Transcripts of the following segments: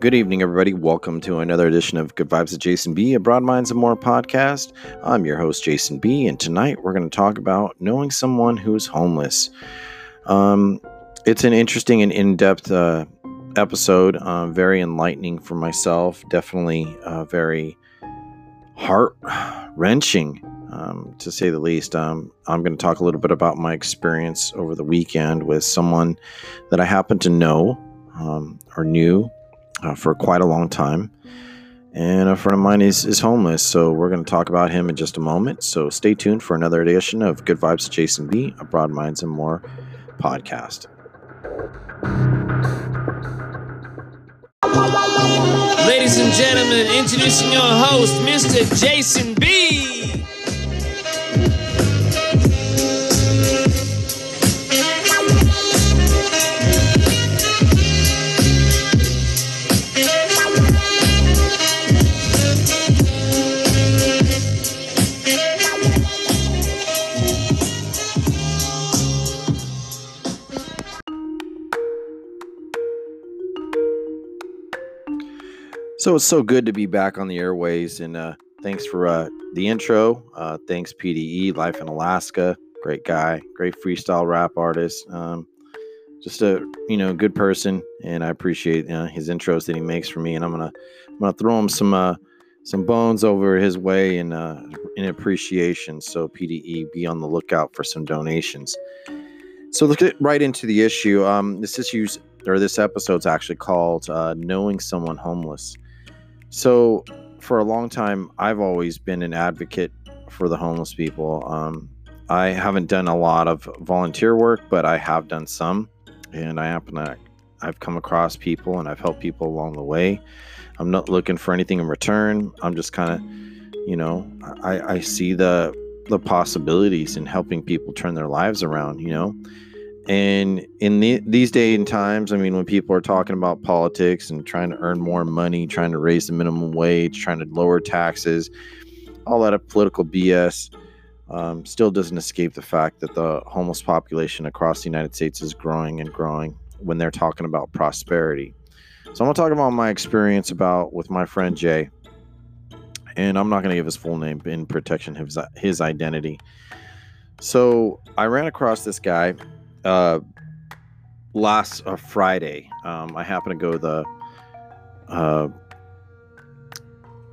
Good evening, everybody. Welcome to another edition of Good Vibes with Jason B, a Broad Minds and More podcast. I'm your host, Jason B, and tonight we're going to talk about knowing someone who's homeless. Um, it's an interesting and in depth uh, episode, uh, very enlightening for myself, definitely uh, very heart wrenching, um, to say the least. Um, I'm going to talk a little bit about my experience over the weekend with someone that I happen to know um, or knew uh, for quite a long time. And a friend of mine is, is homeless, so we're going to talk about him in just a moment. So stay tuned for another edition of Good Vibes Jason B, a Broad Minds and More podcast. Ladies and gentlemen, introducing your host, Mr. Jason B. So it's so good to be back on the airways, and uh, thanks for uh, the intro. Uh, thanks PDE Life in Alaska, great guy, great freestyle rap artist. Um, just a you know good person, and I appreciate uh, his intros that he makes for me. And I'm gonna I'm gonna throw him some uh, some bones over his way in uh, in appreciation. So PDE, be on the lookout for some donations. So let's get right into the issue. Um, this issue's or this episode's actually called uh, "Knowing Someone Homeless." So, for a long time, I've always been an advocate for the homeless people. Um, I haven't done a lot of volunteer work, but I have done some, and I happen to I've come across people and I've helped people along the way. I'm not looking for anything in return. I'm just kind of, you know, I, I see the the possibilities in helping people turn their lives around. You know, and in the, these day and times, I mean, when people are talking about politics and trying to earn more money, trying to raise the minimum wage, trying to lower taxes, all that political BS, um, still doesn't escape the fact that the homeless population across the United States is growing and growing when they're talking about prosperity. So I'm gonna talk about my experience about with my friend Jay, and I'm not gonna give his full name in protection of his, his identity. So I ran across this guy uh, last uh, Friday, um, I happened to go the uh,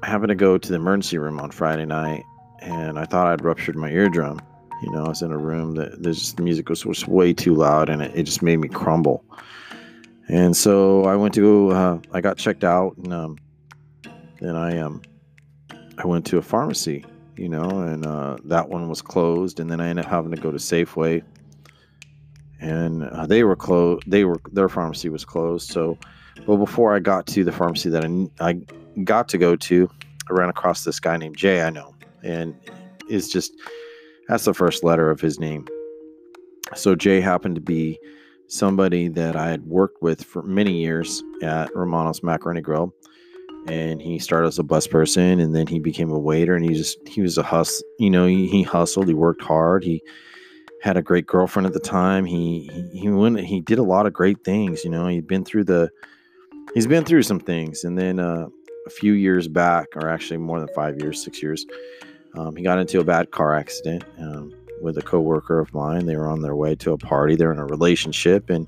I happened to go to the emergency room on Friday night, and I thought I'd ruptured my eardrum. You know, I was in a room that there's the music was, was way too loud, and it, it just made me crumble. And so I went to go. Uh, I got checked out, and um, then I um, I went to a pharmacy. You know, and uh, that one was closed, and then I ended up having to go to Safeway and uh, they were closed. They were their pharmacy was closed. So, but before I got to the pharmacy that I, I got to go to, I ran across this guy named Jay. I know, and is just that's the first letter of his name. So Jay happened to be somebody that I had worked with for many years at Romano's Macaroni Grill. And he started as a bus person, and then he became a waiter. And he just he was a hustle, you know. He, he hustled. He worked hard. He had a great girlfriend at the time. He he he went he did a lot of great things. You know, he'd been through the he's been through some things, and then uh, a few years back, or actually more than five years, six years, um, he got into a bad car accident um, with a coworker of mine. They were on their way to a party. They're in a relationship, and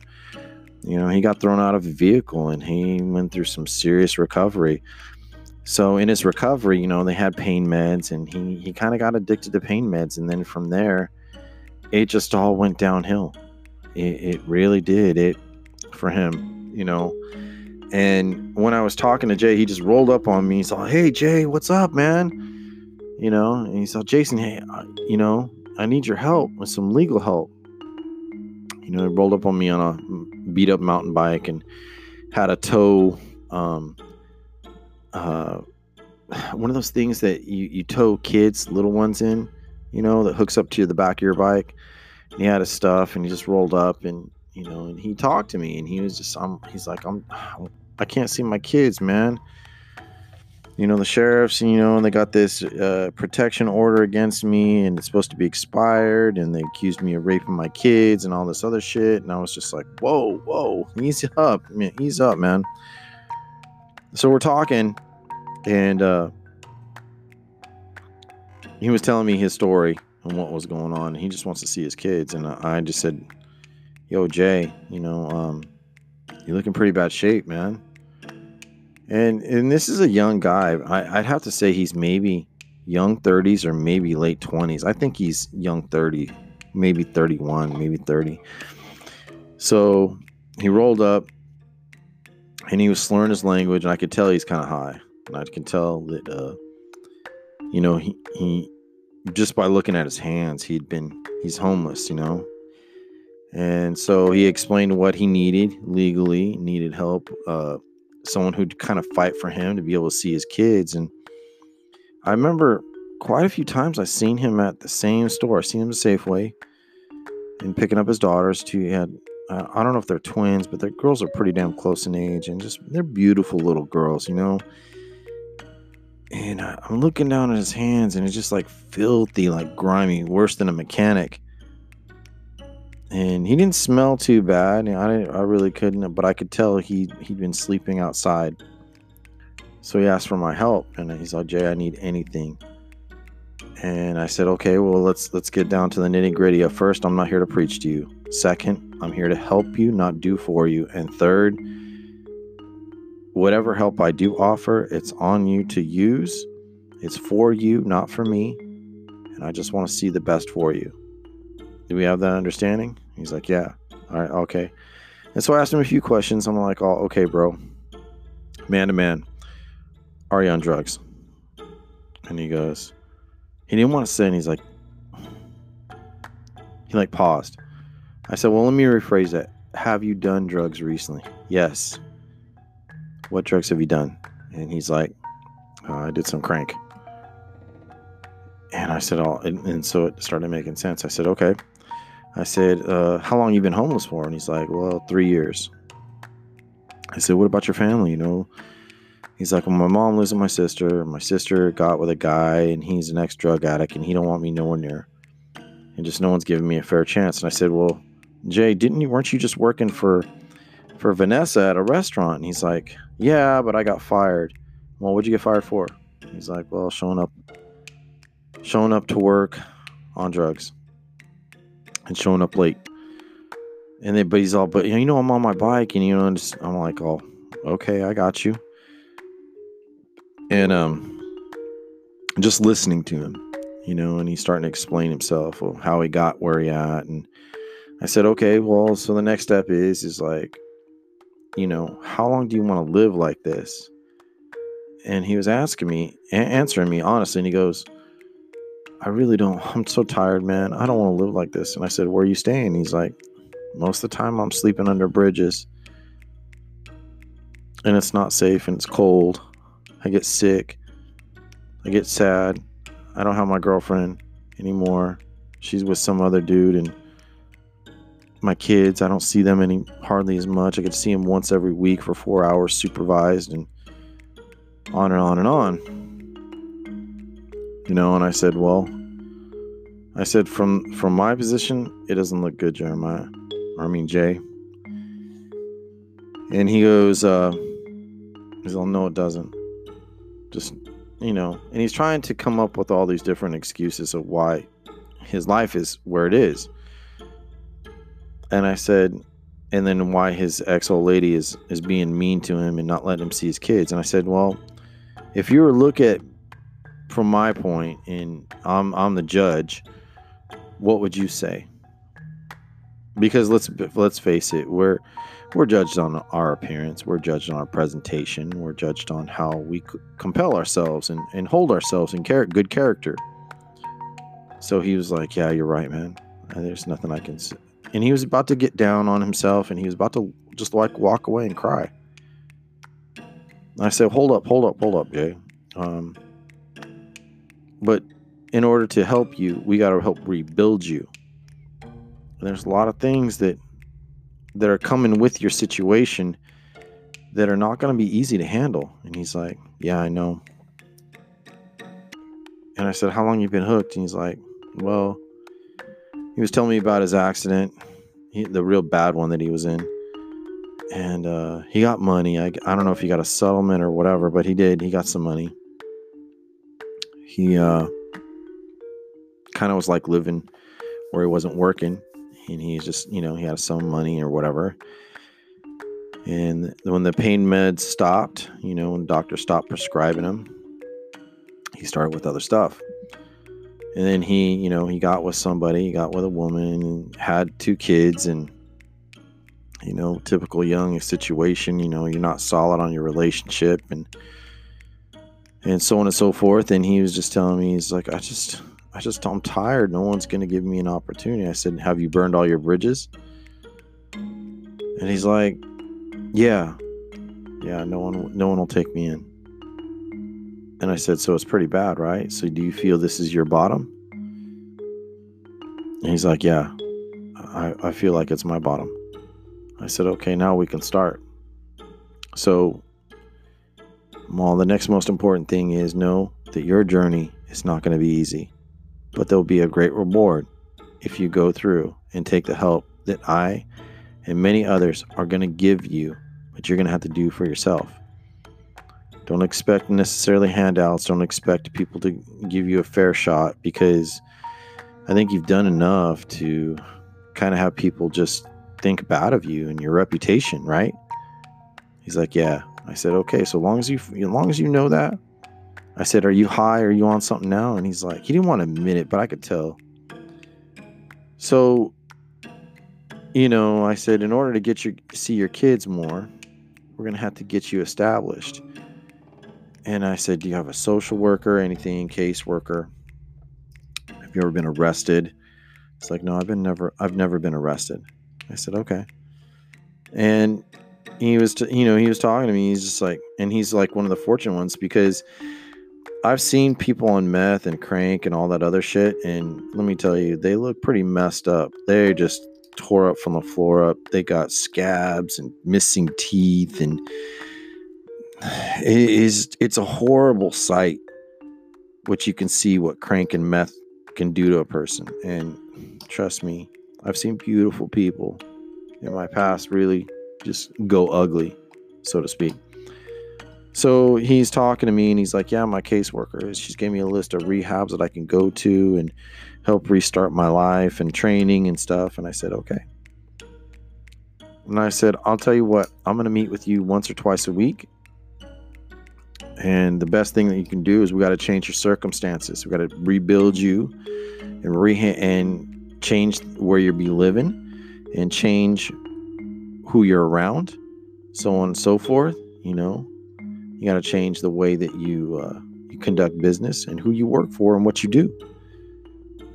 you know he got thrown out of a vehicle, and he went through some serious recovery. So in his recovery, you know, they had pain meds, and he he kind of got addicted to pain meds, and then from there it just all went downhill. It, it really did. It for him, you know. And when I was talking to Jay, he just rolled up on me. He's like, "Hey, Jay, what's up, man?" You know, and he said, "Jason, hey, you know, I need your help with some legal help." You know, he rolled up on me on a beat up mountain bike and had a tow, um, uh, one of those things that you, you tow kids, little ones in you know, that hooks up to the back of your bike. And he had his stuff and he just rolled up and, you know, and he talked to me and he was just, I'm, he's like, I'm, I can't see my kids, man. You know, the sheriffs, you know, and they got this uh, protection order against me and it's supposed to be expired and they accused me of raping my kids and all this other shit. And I was just like, whoa, whoa, ease up, man, ease up, man. so we're talking, and uh, he was telling me his story and what was going on. He just wants to see his kids, and I just said, "Yo, Jay, you know, um, you're looking pretty bad shape, man." And and this is a young guy. I, I'd have to say he's maybe young 30s or maybe late 20s. I think he's young 30, maybe 31, maybe 30. So he rolled up and he was slurring his language, and I could tell he's kind of high. And I can tell that, uh, you know, he, he just by looking at his hands, he'd been, he's homeless, you know. And so he explained what he needed legally, needed help, uh, someone who'd kind of fight for him to be able to see his kids. And I remember quite a few times I seen him at the same store. I seen him at Safeway and picking up his daughters. Too. He had I don't know if they're twins, but their girls are pretty damn close in age, and just they're beautiful little girls, you know. And I, I'm looking down at his hands, and it's just like filthy, like grimy, worse than a mechanic. And he didn't smell too bad. I I really couldn't, but I could tell he he'd been sleeping outside. So he asked for my help, and he's like, "Jay, I need anything." And I said, "Okay, well, let's let's get down to the nitty gritty. First, I'm not here to preach to you. Second, I'm here to help you, not do for you. And third, whatever help I do offer, it's on you to use. It's for you, not for me. And I just want to see the best for you. Do we have that understanding? He's like, Yeah. All right, okay. And so I asked him a few questions. I'm like, Oh, okay, bro. Man to man, are you on drugs? And he goes, He didn't want to say, and he's like, He like paused. I said, Well, let me rephrase that. Have you done drugs recently? Yes. What drugs have you done? And he's like, uh, I did some crank. And I said, Oh, and, and, so it started making sense. I said, Okay. I said, uh, How long you been homeless for? And he's like, Well, three years. I said, What about your family? You know, he's like, Well, my mom lives with my sister. My sister got with a guy, and he's an ex drug addict, and he don't want me nowhere near. And just no one's giving me a fair chance. And I said, Well, Jay, didn't you weren't you just working for for Vanessa at a restaurant? And he's like, Yeah, but I got fired. Well, what'd you get fired for? He's like, Well, showing up showing up to work on drugs and showing up late. And then but he's all, but you know, I'm on my bike and you know, just, I'm like, Oh, okay, I got you. And um just listening to him, you know, and he's starting to explain himself, how he got where he at and I said, okay, well, so the next step is, is like, you know, how long do you want to live like this? And he was asking me, answering me honestly, and he goes, I really don't, I'm so tired, man. I don't want to live like this. And I said, where are you staying? He's like, most of the time I'm sleeping under bridges and it's not safe and it's cold. I get sick. I get sad. I don't have my girlfriend anymore. She's with some other dude and my kids. I don't see them any hardly as much. I get to see them once every week for four hours supervised and on and on and on. You know, and I said, well, I said from from my position, it doesn't look good, Jeremiah. Or I mean Jay. And he goes, uh, he's no, it doesn't. Just you know, and he's trying to come up with all these different excuses of why his life is where it is. And I said, and then why his ex old lady is is being mean to him and not letting him see his kids. And I said, well, if you were to look at from my point, and I'm I'm the judge, what would you say? Because let's let's face it, we're we're judged on our appearance, we're judged on our presentation, we're judged on how we compel ourselves and, and hold ourselves in char- good character. So he was like, "Yeah, you're right, man. There's nothing I can and he was about to get down on himself and he was about to just like walk away and cry. I said, "Hold up, hold up, hold up, Jay. Um, but in order to help you, we got to help rebuild you. And there's a lot of things that that are coming with your situation that are not going to be easy to handle." And he's like, "Yeah, I know." And I said, "How long you been hooked?" And he's like, "Well." He was telling me about his accident, he, the real bad one that he was in. and uh, he got money. I, I don't know if he got a settlement or whatever, but he did. He got some money. He uh, kind of was like living where he wasn't working, and he just, you know, he had some money or whatever. And when the pain meds stopped, you know, when doctor stopped prescribing him, he started with other stuff. And then he, you know, he got with somebody, he got with a woman, had two kids, and you know, typical young situation, you know, you're not solid on your relationship and and so on and so forth. And he was just telling me, he's like, I just I just I'm tired. No one's gonna give me an opportunity. I said, Have you burned all your bridges? And he's like, Yeah. Yeah, no one no one will take me in. And I said, So it's pretty bad, right? So do you feel this is your bottom? And he's like, Yeah. I, I feel like it's my bottom. I said, okay, now we can start. So, well, the next most important thing is know that your journey is not going to be easy, but there'll be a great reward if you go through and take the help that I and many others are going to give you, but you're going to have to do for yourself. Don't expect necessarily handouts. Don't expect people to give you a fair shot because I think you've done enough to kind of have people just think bad of you and your reputation, right? He's like, yeah. I said, okay. So long as you, as long as you know that, I said, are you high? Are you on something now? And he's like, he didn't want to admit it, but I could tell. So, you know, I said, in order to get you see your kids more, we're gonna have to get you established. And I said, do you have a social worker, anything, caseworker? Have you ever been arrested? It's like, no, I've been never, I've never been arrested. I said, okay. And he was, t- you know, he was talking to me. He's just like, and he's like one of the fortunate ones because I've seen people on meth and crank and all that other shit. And let me tell you, they look pretty messed up. They're just tore up from the floor up. They got scabs and missing teeth. And it is, it's a horrible sight, which you can see what crank and meth can do to a person. And trust me, I've seen beautiful people in my past really just go ugly, so to speak. So he's talking to me and he's like, Yeah, my caseworker. She's gave me a list of rehabs that I can go to and help restart my life and training and stuff. And I said, Okay. And I said, I'll tell you what, I'm going to meet with you once or twice a week. And the best thing that you can do is we got to change your circumstances. We got to rebuild you and re and change where you be living and change who you're around, so on and so forth. You know, you got to change the way that you uh, you conduct business and who you work for and what you do,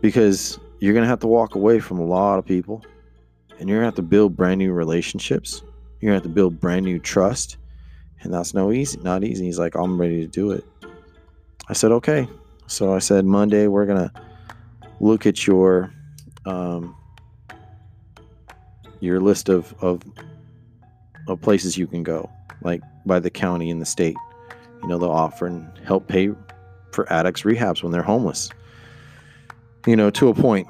because you're gonna have to walk away from a lot of people, and you're gonna have to build brand new relationships. You're gonna have to build brand new trust, and that's no easy, not easy. He's like, I'm ready to do it. I said, okay. So I said, Monday we're gonna look at your um, your list of, of of places you can go, like by the county and the state. You know, they'll offer and help pay for addicts rehabs when they're homeless. You know, to a point.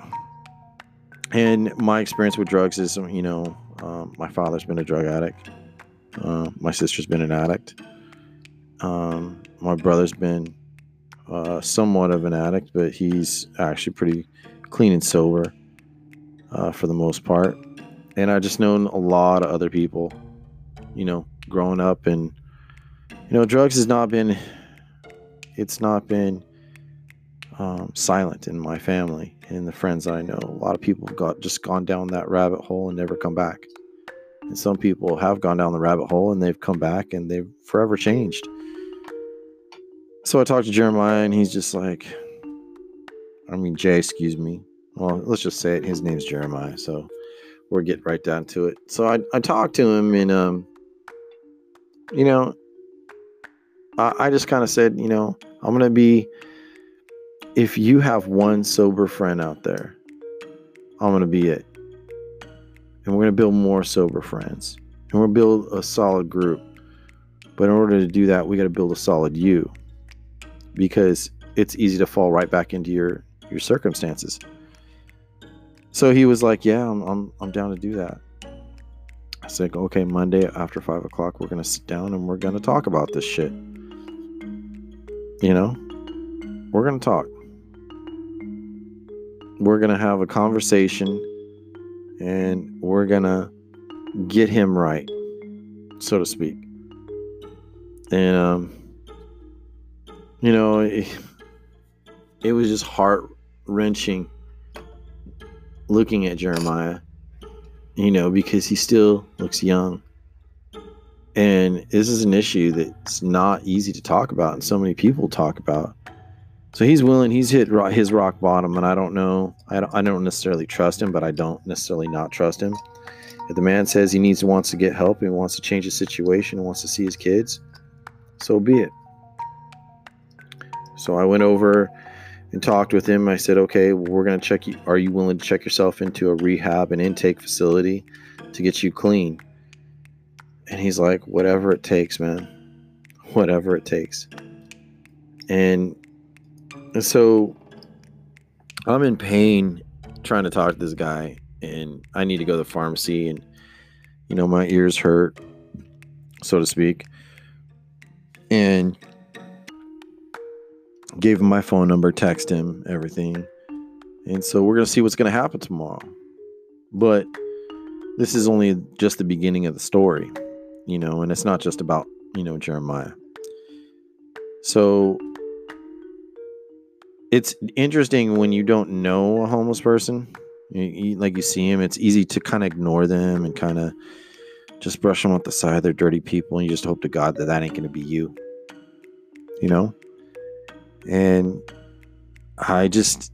And my experience with drugs is, you know, um, my father's been a drug addict. Uh, my sister's been an addict. Um, my brother's been uh, somewhat of an addict, but he's actually pretty clean and sober uh, for the most part. And I just known a lot of other people, you know, growing up, and you know, drugs has not been, it's not been um, silent in my family and the friends I know. A lot of people have got just gone down that rabbit hole and never come back. And some people have gone down the rabbit hole and they've come back and they've forever changed. So I talked to Jeremiah and he's just like, I mean, Jay, excuse me well, let's just say it. His name's Jeremiah. So we're get right down to it. So I, I talked to him and, um, you know, I, I just kind of said, you know, I'm going to be, if you have one sober friend out there, I'm going to be it. And we're going to build more sober friends. And we're going to build a solid group. But in order to do that, we got to build a solid you because it's easy to fall right back into your your circumstances. So he was like, "Yeah, I'm I'm I'm down to do that." I said, okay, Monday after five o'clock, we're gonna sit down and we're gonna talk about this shit. You know, we're gonna talk. We're gonna have a conversation, and we're gonna get him right, so to speak. And um, you know, it, it was just heart wrenching looking at Jeremiah, you know, because he still looks young. And this is an issue that's not easy to talk about, and so many people talk about. So he's willing. He's hit his rock bottom, and I don't know. I don't. I don't necessarily trust him, but I don't necessarily not trust him. If the man says he needs wants to get help and wants to change his situation wants to see his kids, so be it. So I went over and talked with him. I said, okay, we're going to check you. Are you willing to check yourself into a rehab and intake facility to get you clean? And he's like, whatever it takes, man. Whatever it takes. And so I'm in pain trying to talk to this guy, and I need to go to the pharmacy, and, you know, my ears hurt, so to speak. And gave him my phone number, text him, everything. And so we're to see what's to happen tomorrow. But this is only just the beginning of the story, you know, and it's not just about, you know, Jeremiah. So it's interesting when you don't know a homeless person, you, you, like you see him, it's easy to kind of ignore them and kind of just brush them off the side. They're dirty people, and you just hope to God that that ain't going to be you, you know? and I just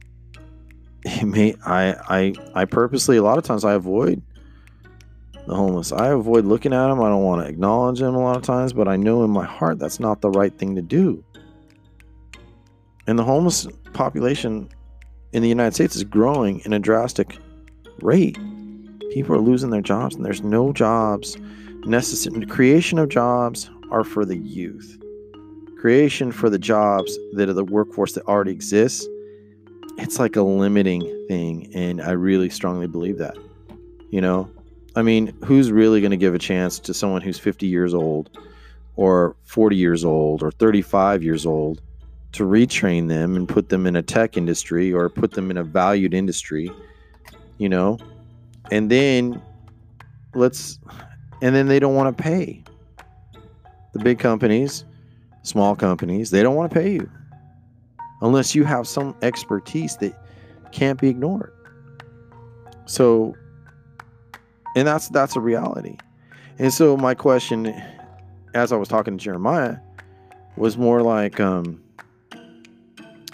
may I I I purposely a lot of times I avoid the homeless. I avoid looking at them. I don't want to acknowledge them a lot of times, but I know in my heart that's not the right thing to do. And the homeless population in the United States is growing in a drastic rate. People are losing their jobs, and there's no jobs necessary. The creation of jobs are for the youth creation for the jobs that are the workforce that already exists, it's like a limiting thing. And I really strongly believe that. You know, I mean, who's really going to give a chance to someone who's 50 years old or 40 years old or 35 years old to retrain them and put them in a tech industry or put them in a valued industry, you know? And then let's, and then they don't want to pay. The big companies, small companies, they don't want to pay you unless you have some expertise that can't be ignored. So, and that's that's a reality. And so my question as I was talking to Jeremiah was more like um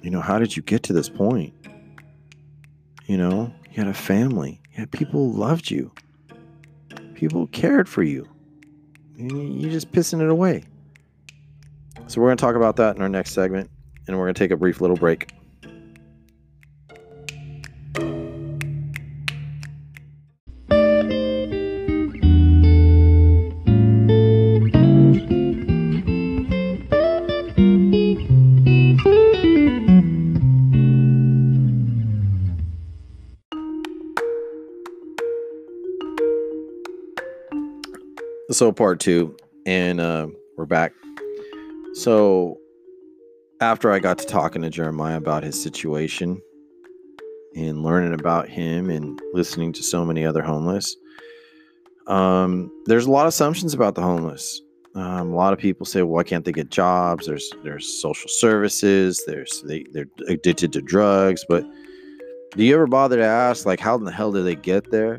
you know, how did you get to this point? You know, you had a family. You had people loved you. People cared for you. You're just pissing it away. So we're going to talk about that in our next segment, and we're going to take a brief little break. So part two, and uh, we're back. So after I got to talking to Jeremiah about his situation and learning about him and listening to so many other homeless, um, there's a lot of assumptions about the homeless. Um, a lot of people say, "Well, why can't they get jobs?" There's there's social services. There's they they're addicted to drugs. But do you ever bother to ask, like, how in the hell did they get there?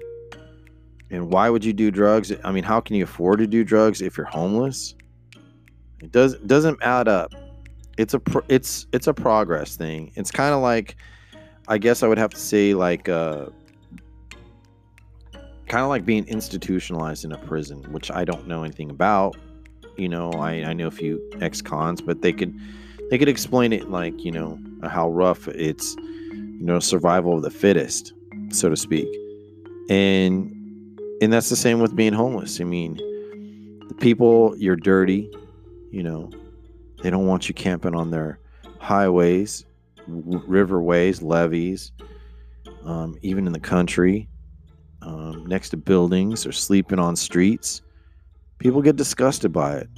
And why would you do drugs? I mean, how can you afford to do drugs if you're homeless? It does doesn't add up. It's a pro, it's it's a progress thing. It's kind of like I guess I would have to say like uh kind of like being institutionalized in a prison, which I don't know anything about. You know, I, I know a few ex-cons, but they could they could explain it like, you know, how rough it's, you know, survival of the fittest, so to speak. And and that's the same with being homeless. I mean, the people you're dirty, you know, they don't want you camping on their highways, w- riverways, levees, um, even in the country. um, next to buildings or sleeping on streets, people get disgusted by it.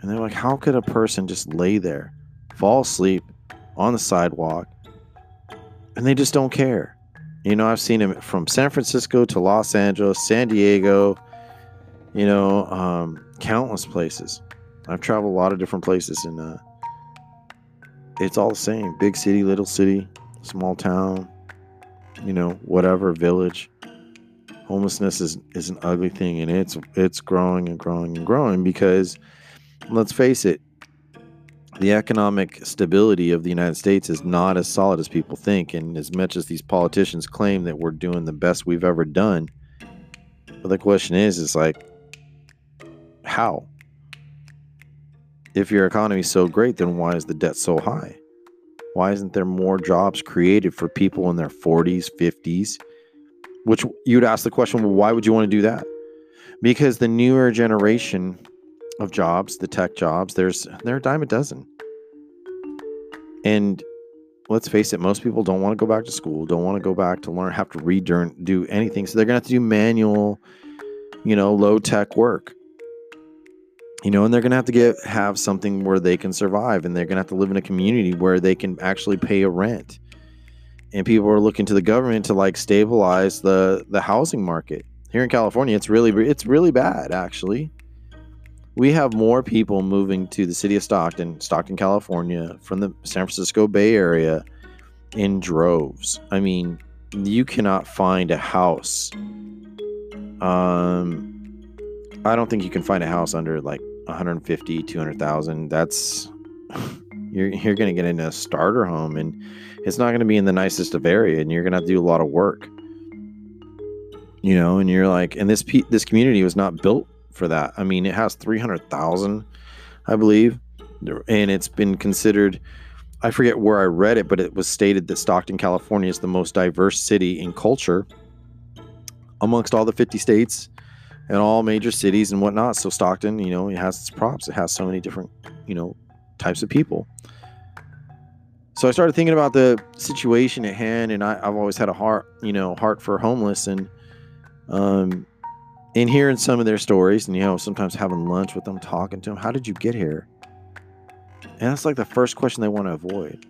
And they're like, how could a person just lay there, fall asleep on the sidewalk, and they just don't care? You know, I've seen it from San Francisco to Los Angeles, San Diego, you know, um, countless places. I've traveled a lot of different places, and uh, it's all the same big city, little city, small town, you know, whatever, village. Homelessness is, is an ugly thing, and it's it's growing and growing and growing because, let's face it, the economic stability of the United States is not as solid as people think. And as much as these politicians claim that we're doing the best we've ever done, but the question is, is like, how? If your economy is so great, then why is the debt so high? Why isn't there more jobs created for people in their 40s, 50s? Which you'd ask the question, well, why would you want to do that? Because the newer generation of jobs, the tech jobs, there's there are a dime a dozen. And let's face it, most people don't want to go back to school, don't want to go back to learn, have to relearn, do anything. So they're gonna have to do manual, you know, low tech work. You know, and they're gonna have to get have something where they can survive, and they're gonna have to live in a community where they can actually pay a rent. And people are looking to the government to like stabilize the the housing market here in California. It's really it's really bad actually we have more people moving to the city of Stockton, Stockton, California, from the San Francisco Bay Area in droves. I mean, you cannot find a house. Um, I don't think you can find a house under like 150, 200,000. That's you're you're going to get into a starter home and it's not going to be in the nicest of area and you're going to have to do a lot of work. You know, and you're like and this this community was not built for that. I mean, it has 300,000, I believe, and it's been considered. I forget where I read it, but it was stated that Stockton, California is the most diverse city in culture amongst all the 50 states and all major cities and whatnot. So Stockton, you know, it has its props. It has so many different, you know, types of people. So I started thinking about the situation at hand, and I, have always had a heart, you know, heart for homeless, and um, in hearing some of their stories and you know sometimes having lunch with them talking to them how did you get here? And that's like the first question they want to avoid.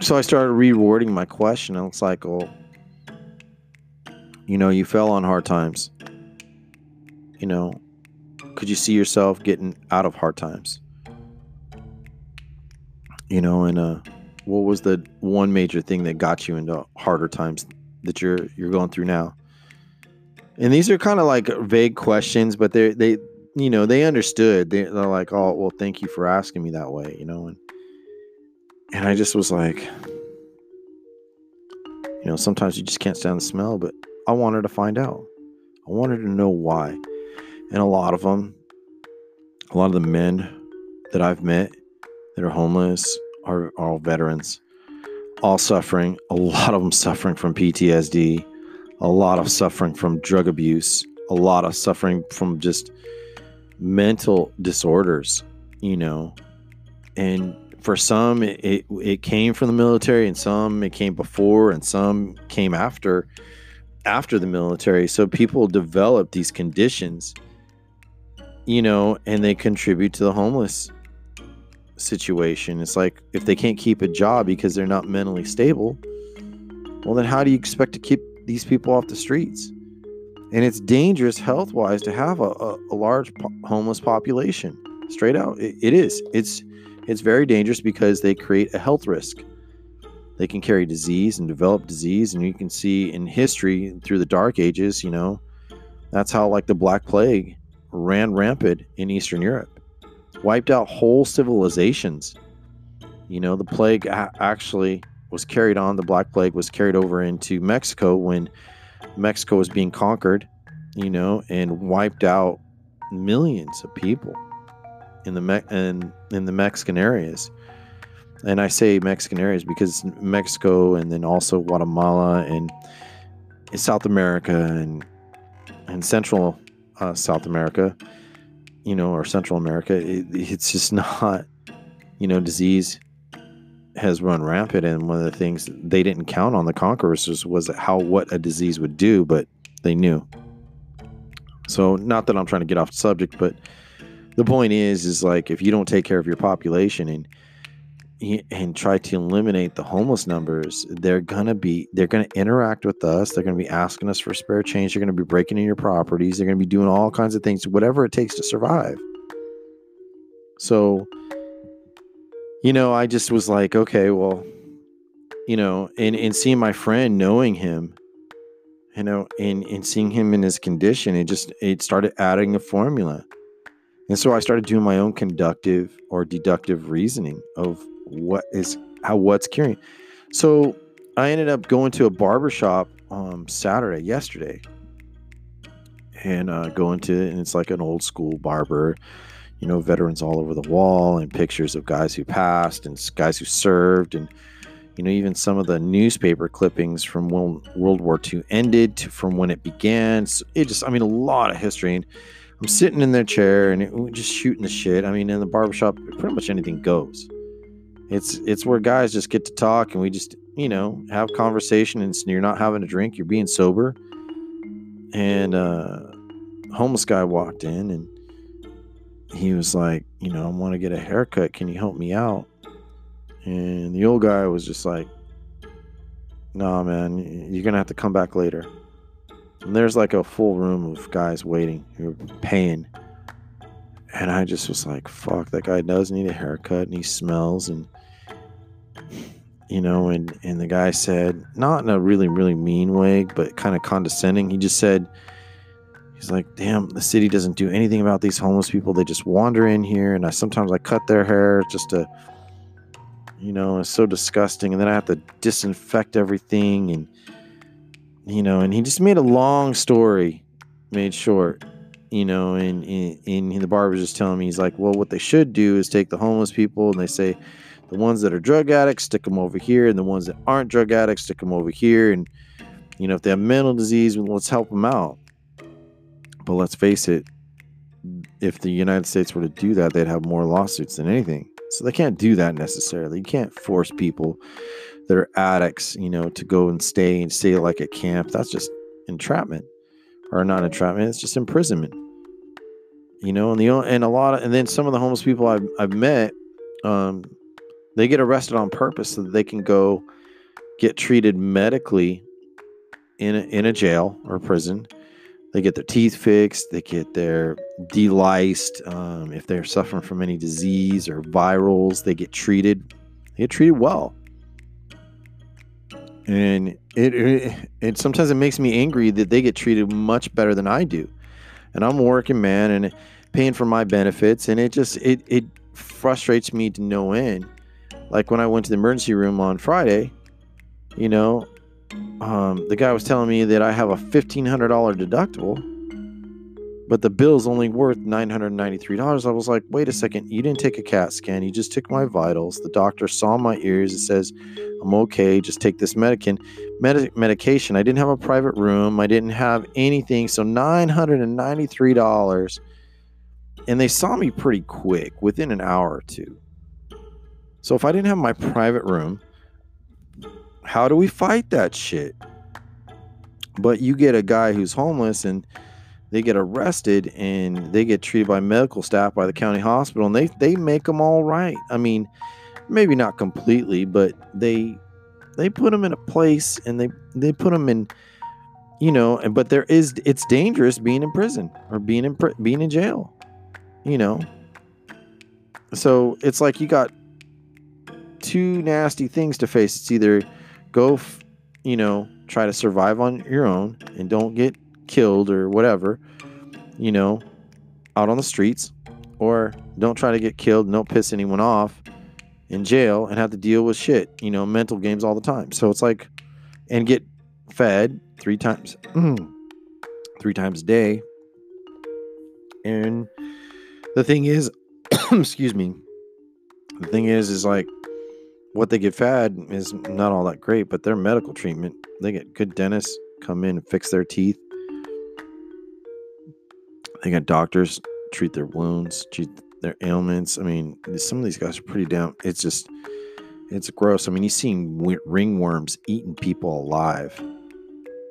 So i started rewording my question and it's like well you know you fell on hard times. You know could you see yourself getting out of hard times? You know and uh what was the one major thing that got you into harder times that you're you're going through now and these are kind of like vague questions, but they they you know they understood. They, they're like, oh well, thank you for asking me that way, you know. And and I just was like, you know, sometimes you just can't stand the smell, but I wanted to find out. I wanted to know why. And a lot of them, a lot of the men that I've met that are homeless are, are all veterans, all suffering. A lot of them suffering from PTSD a lot of suffering from drug abuse, a lot of suffering from just mental disorders, you know. And for some, it, it, it came from the military, and some it came before, and some came after after the military. So people develop these conditions, you know, and they contribute to the homeless situation. It's like if they can't keep a job because they're not mentally stable, well, then how do you expect to keep these people off the streets. And it's dangerous health wise to have a, a, a large po- homeless population. Straight out, it, it is. It's it's very dangerous because they create a health risk. They can carry disease and develop disease, and you can see in history through the Dark Ages. You know, that's how like the Black Plague ran rampant in Eastern Europe, wiped out whole civilizations. You know, the plague actually was carried on. The Black Plague was carried over into Mexico when Mexico was being conquered, you know, and wiped out millions of people in the Me- in, in the Mexican areas. And I say Mexican areas because Mexico and then also Guatemala and South America and and Central uh, South America, you know, or Central America, it, it's just not, you know, disease has run rampant and one of the things they didn't count on the conquerors was, how what a disease would do but they knew. So not that i'm trying to get off the subject but the point is is like if you don't take care of your population and and try to eliminate the homeless numbers they're gonna be they're gonna interact with us. They're gonna be asking us for spare change. They're gonna be breaking in your properties. They're gonna be doing all kinds of things whatever it takes to survive. So you know i just was like okay well you know and and seeing my friend knowing him you know and and seeing him in his condition it just it started adding a formula and so i started doing my own conductive or deductive reasoning of what is how what's curing. So I ended up going to a barber shop um, Saturday, yesterday, and uh, going to and it's like an old school barber, you know, veterans all over the wall and pictures of guys who passed and guys who served and you know even some of the newspaper clippings from when World War II ended to from when it began. So it just I mean a lot of history. And I'm sitting in their chair and it, just shooting the shit. I mean in the barbershop pretty much anything goes it's it's where guys just get to talk and we just you know have conversation and you're not having a drink you're being sober and uh homeless guy walked in and he was like you know i want to get a haircut. Can you help me out? And the old guy was just like nah man you're gonna have to come back later. And there's like a full room of guys waiting who are paying. And I just was like, fuck, that guy does need a haircut and he smells and you know, and and the guy said, not in a really really mean way, but kind of condescending. He just said, he's like, damn, the city doesn't do anything about these homeless people. They just wander in here, and I sometimes I cut their hair just to, you know, it's so disgusting, and then I have to disinfect everything, and you know, and he just made a long story made short you know, and, and, and the barber's just telling me, he's like, well, what they should do is take the homeless people and they say, the ones that are drug addicts, stick them over here, and the ones that aren't drug addicts, stick them over here. And you know, if they have mental disease, let's help them out. But let's face it, if the United States were to do that, they'd have more lawsuits than anything. So they can't do that necessarily. You can't force people that are addicts, you know, to go and stay and stay like at camp. That's just entrapment, or not entrapment. It's just imprisonment. You know, and the and a lot of and then some of the homeless people I've I've met, um, they get arrested on purpose so that they can go get treated medically in a, in a jail or prison. They get their teeth fixed. They get their deliced. Um, if they're suffering from any disease or virals, they get treated. They get treated well. And it, it, it sometimes it makes me angry that they get treated much better than I do. And I'm a working man and paying for my benefits, and it just it it frustrates me to no end like when I went to the emergency room on Friday, you know, um, the guy was telling me that I have a $1,500 deductible, but the bill's only worth $993. I was like, wait a second, you didn't take a CAT scan. You just took my vitals. The doctor saw my ears. It says, I'm okay. Just take this medication. Medi- medication. I didn't have a private room. I didn't have anything. So $993. And they saw me pretty quick, within an hour or two. So if I didn't have my private room, how do we fight that shit? But you get a guy who's homeless and they get arrested and they get treated by medical staff by the county hospital and they they make them all right. I mean, maybe not completely, but they they put them in a place and they they put them in you know, but there is it's dangerous being in prison or being in being in jail. You know. So it's like you got two nasty things to face. It's either go, you know, try to survive on your own and don't get killed or whatever, you know, out on the streets, or don't try to get killed and don't piss anyone off in jail and have to deal with shit, you know, mental games all the time. So it's like, and get fed three times, three times a day. And the thing is, excuse me, the thing is, is like, what they get fed is not all that great, but their medical treatment, they get good dentists come in and fix their teeth. They got doctors treat their wounds, treat their ailments. I mean, some of these guys are pretty down. It's just, It's gross. I mean, you've seen ringworms eating people alive,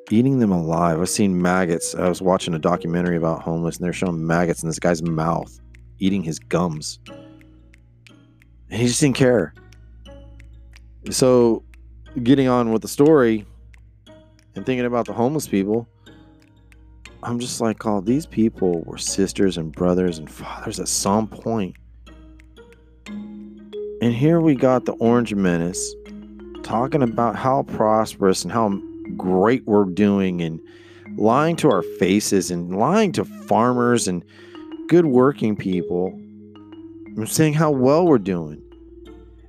eating them alive. I've seen maggots. I was watching a documentary about homeless, and they're showing maggots in this guy's mouth, eating his gums, and he just didn't care. So, getting on with the story and thinking about the homeless people, I'm just like, oh, these people were sisters and brothers and fathers at some point. And here we got the Orange Menace talking about how prosperous and how great we're doing and lying to our faces and lying to farmers and good working people and saying how well we're doing.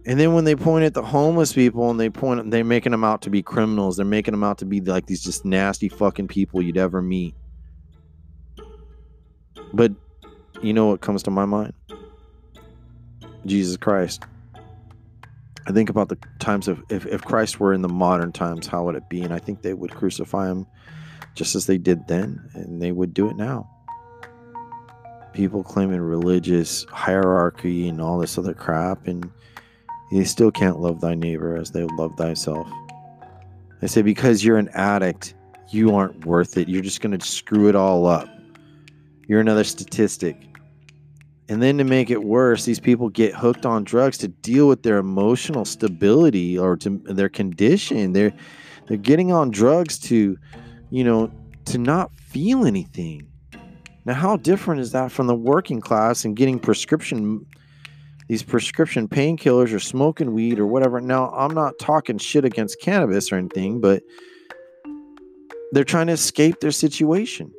And then when they point at the homeless people and they point, they're making them out to be criminals. They're making them out to be like these just nasty fucking people you'd ever meet. But you know what comes to my mind? Jesus Christ. I think about the times of if, if Christ were in the modern times, how would it be? And I think they would crucify him just as they did then, and they would do it now. People claiming religious hierarchy and all this other crap, and you still can't love thy neighbor as they love thyself. They say because you're an addict, you aren't worth it. You're just going to screw it all up. You're another statistic. And then to make it worse, these people get hooked on drugs to deal with their emotional stability or to their condition. They're they're getting on drugs to, you know, to not feel anything. Now, how different is that from the working class and getting prescription these prescription painkillers or smoking weed or whatever? Now, I'm not talking shit against cannabis or anything, but they're trying to escape their situation.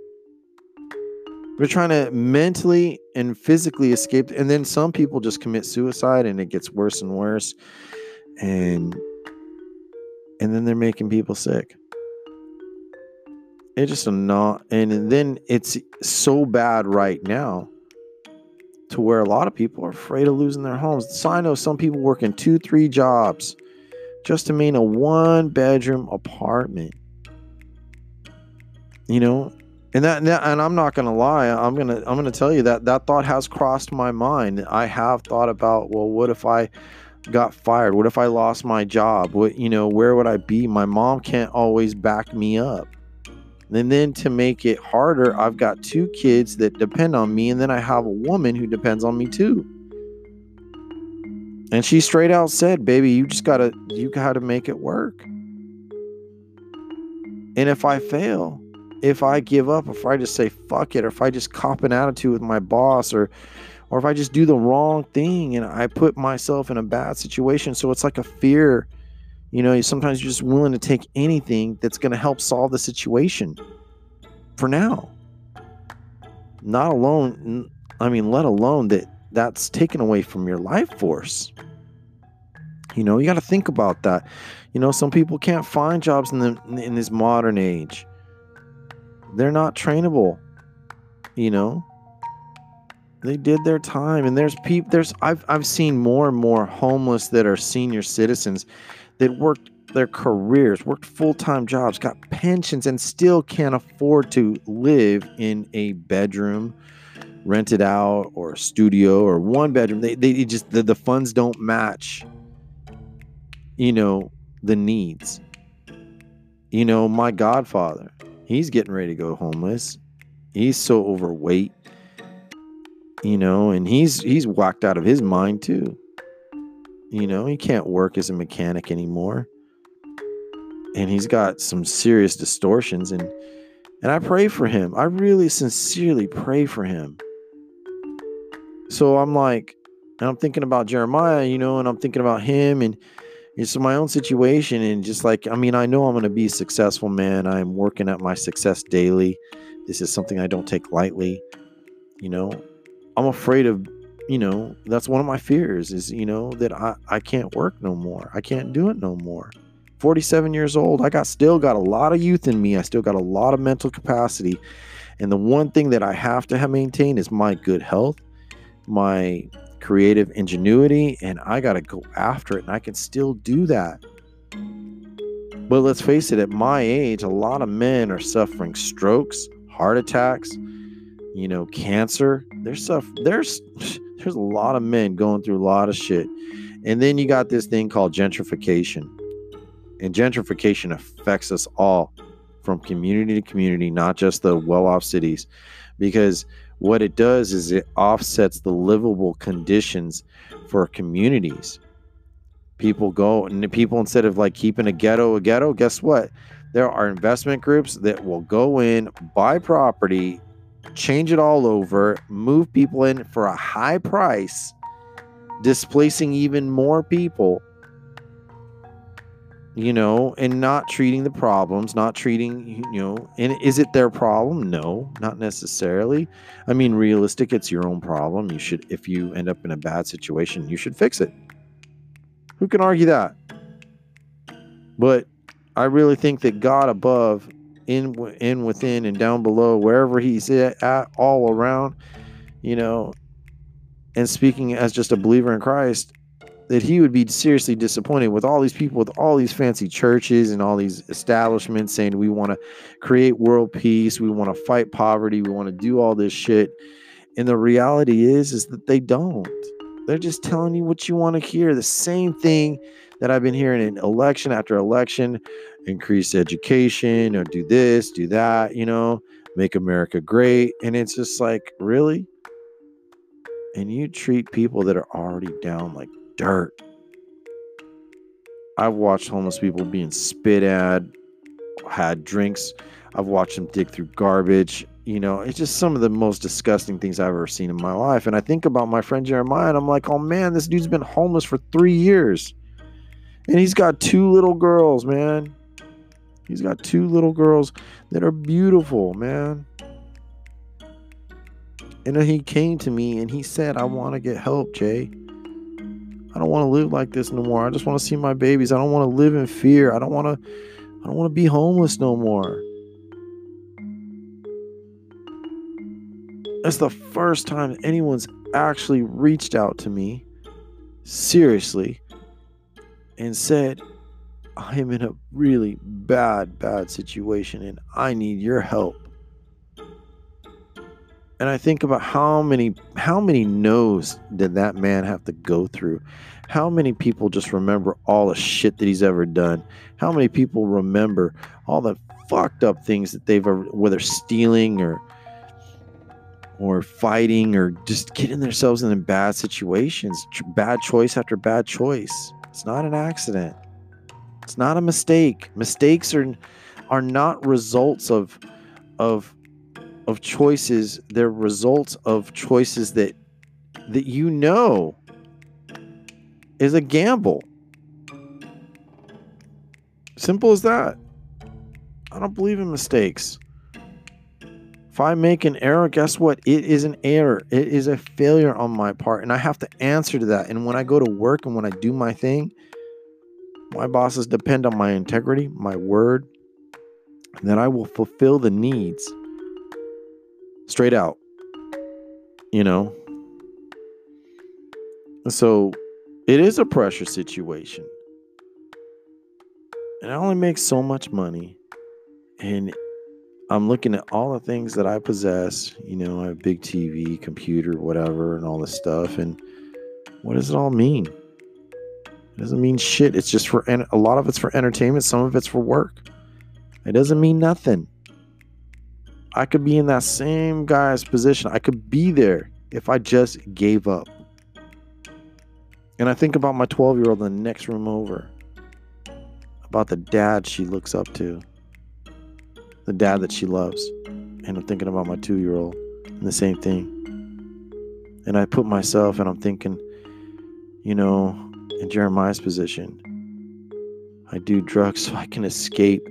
They're trying to mentally and physically escape. And then some people just commit suicide and it gets worse and worse. And and then they're making people sick. It's just a not and then it's so bad right now to where a lot of people are afraid of losing their homes. So I know some people working two, three jobs just to maintain a one bedroom apartment. You know, and that, and I'm not gonna lie. I'm gonna I'm gonna tell you that that thought has crossed my mind. I have thought about, well, what if I got fired? What if I lost my job? What you know, where would I be? My mom can't always back me up. And then to make it harder, I've got two kids that depend on me, and then I have a woman who depends on me too. And she straight out said, "Baby, you just gotta you gotta make it work." And if I fail, if I give up, if I just say fuck it, or if I just cop an attitude with my boss, or or if I just do the wrong thing and I put myself in a bad situation. So it's like a fear. You know, sometimes you're just willing to take anything that's going to help solve the situation for now. Not alone, I mean, let alone that that's taken away from your life force. You know, you got to think about that. You know, some people can't find jobs in the in this modern age they're not trainable you know they did their time and there's people there's I've, I've seen more and more homeless that are senior citizens that worked their careers worked full-time jobs got pensions and still can't afford to live in a bedroom rented out or a studio or one bedroom they, they just the, the funds don't match you know the needs you know my godfather he's getting ready to go homeless. He's so overweight, you know, and he's he's whacked out of his mind too. You know, he can't work as a mechanic anymore. And he's got some serious distortions and and I pray for him. I really sincerely pray for him. So I'm like, and I'm thinking about Jeremiah, you know, and I'm thinking about him and it's my own situation and just like i mean i know i'm going to be a successful man i'm working at my success daily this is something i don't take lightly you know i'm afraid of you know that's one of my fears is you know that i i can't work no more i can't do it no more 47 years old i got still got a lot of youth in me i still got a lot of mental capacity and the one thing that i have to have maintained is my good health my creative ingenuity and I got to go after it and I can still do that. But let's face it, at my age, a lot of men are suffering strokes, heart attacks, you know, cancer. There's stuff there's there's a lot of men going through a lot of shit. And then you got this thing called gentrification. And gentrification affects us all from community to community, not just the well off cities. Because what it does is it offsets the livable conditions for communities. People go and people instead of like keeping a ghetto a ghetto, guess what? There are investment groups that will go in, buy property, change it all over, move people in for a high price, displacing even more people you know, and not treating the problems, not treating, you know, and is it their problem? No, not necessarily. I mean, realistic, it's your own problem. You should, if you end up in a bad situation, you should fix it. Who can argue that? But I really think that God above, in, in within, and down below, wherever He's at, all around, you know, and speaking as just a believer in Christ, that he would be seriously disappointed with all these people with all these fancy churches and all these establishments saying we want to create world peace, we want to fight poverty, we want to do all this shit. And the reality is is that they don't. They're just telling you what you want to hear. The same thing that I've been hearing in election after election, increase education or do this, do that, you know, make America great. And it's just like, really? And you treat people that are already down like dirt. I've watched homeless people being spit at, had drinks. I've watched them dig through garbage. You know, it's just some of the most disgusting things I've ever seen in my life. And I think about my friend Jeremiah, and I'm like, oh man, this dude's been homeless for three years. And he's got two little girls, man. He's got two little girls that are beautiful, man. And then he came to me and he said, I want to get help, Jay. I don't want to live like this no more. I just want to see my babies. I don't want to live in fear. I don't want to I don't want to be homeless no more. That's the first time anyone's actually reached out to me seriously and said, I am in a really bad, bad situation and I need your help. And I think about how many how many no's did that man have to go through? How many people just remember all the shit that he's ever done? How many people remember all the fucked up things that they've ever whether stealing or or fighting or just getting themselves in bad situations, bad choice after bad choice. It's not an accident. It's not a mistake. Mistakes are are not results of of of choices. They're results of choices that that you know is a gamble. Simple as that. I don't believe in mistakes. If i make an error guess what? It is an error. It is a failure on my part and i have to answer to that. And when i go to work and when i do my thing my bosses depend on my integrity my word that i will fulfill the needs straight out, you know? So it is a pressure situation. And I only make so much money. And I'm looking at all the things that I possess. You know, I have big TV, computer, whatever, and all this stuff. And what does it all mean? It doesn't mean shit. It's just for a lot of it's for entertainment, some of it's for work. It doesn't mean nothing. I could be in that same guy's position. I could be there if I just gave up. And I think about my 12 year old in the next room over, about the dad she looks up to, the dad that she loves. And I'm thinking about my two year old and the same thing. And I put myself and I'm thinking, you know, in Jeremiah's position, I do drugs so I can escape.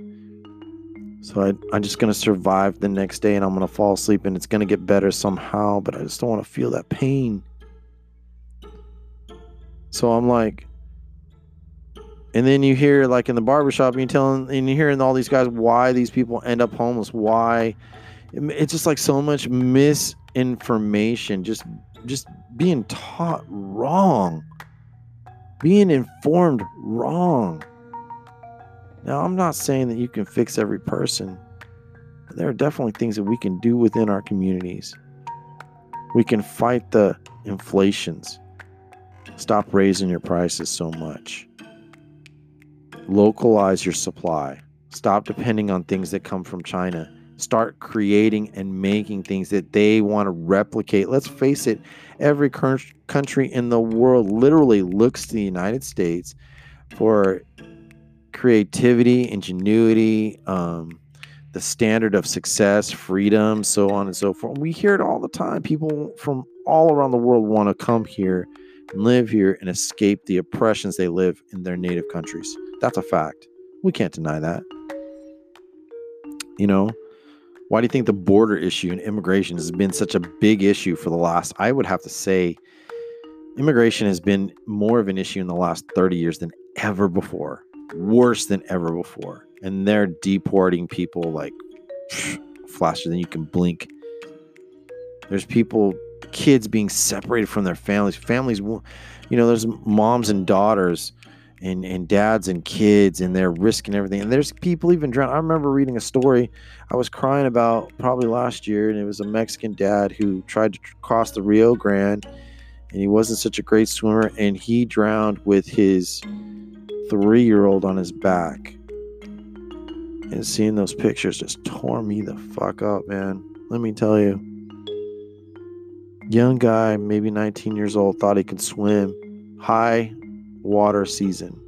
So I, I'm just going to survive the next day and I'm going to fall asleep and it's going to get better somehow, but I just don't want to feel that pain. So I'm like, and then you hear like in the barbershop you telling and you're hearing all these guys why these people end up homeless, why it's just like so much misinformation, just just being taught wrong, being informed wrong. Now, I'm not saying that you can fix every person, but there are definitely things that we can do within our communities. We can fight the inflations. Stop raising your prices so much. Localize your supply. Stop depending on things that come from China. Start creating and making things that they want to replicate. Let's face it, every country in the world literally looks to the United States for creativity, ingenuity, um, the standard of success, freedom, so on and so forth. We hear it all the time. People from all around the world want to come here and live here and escape the oppressions they live in their native countries. That's a fact. We can't deny that. You know, why do you think the border issue and immigration has been such a big issue for the last, I would have to say, immigration has been more of an issue in the last 30 years than ever before, worse than ever before and they're deporting people like faster than you can blink. There's people, kids being separated from their families. Families, you know, there's moms and daughters and, and dads and kids, and they're risking everything. And there's people even drown. I remember reading a story I was crying about probably last year, and it was a Mexican dad who tried to cross the Rio Grande, and he wasn't such a great swimmer, and he drowned with his three year old on his back and seeing those pictures just tore me the fuck up, man. Let me tell you. Young guy, maybe 19 years old, thought he could swim. High water season.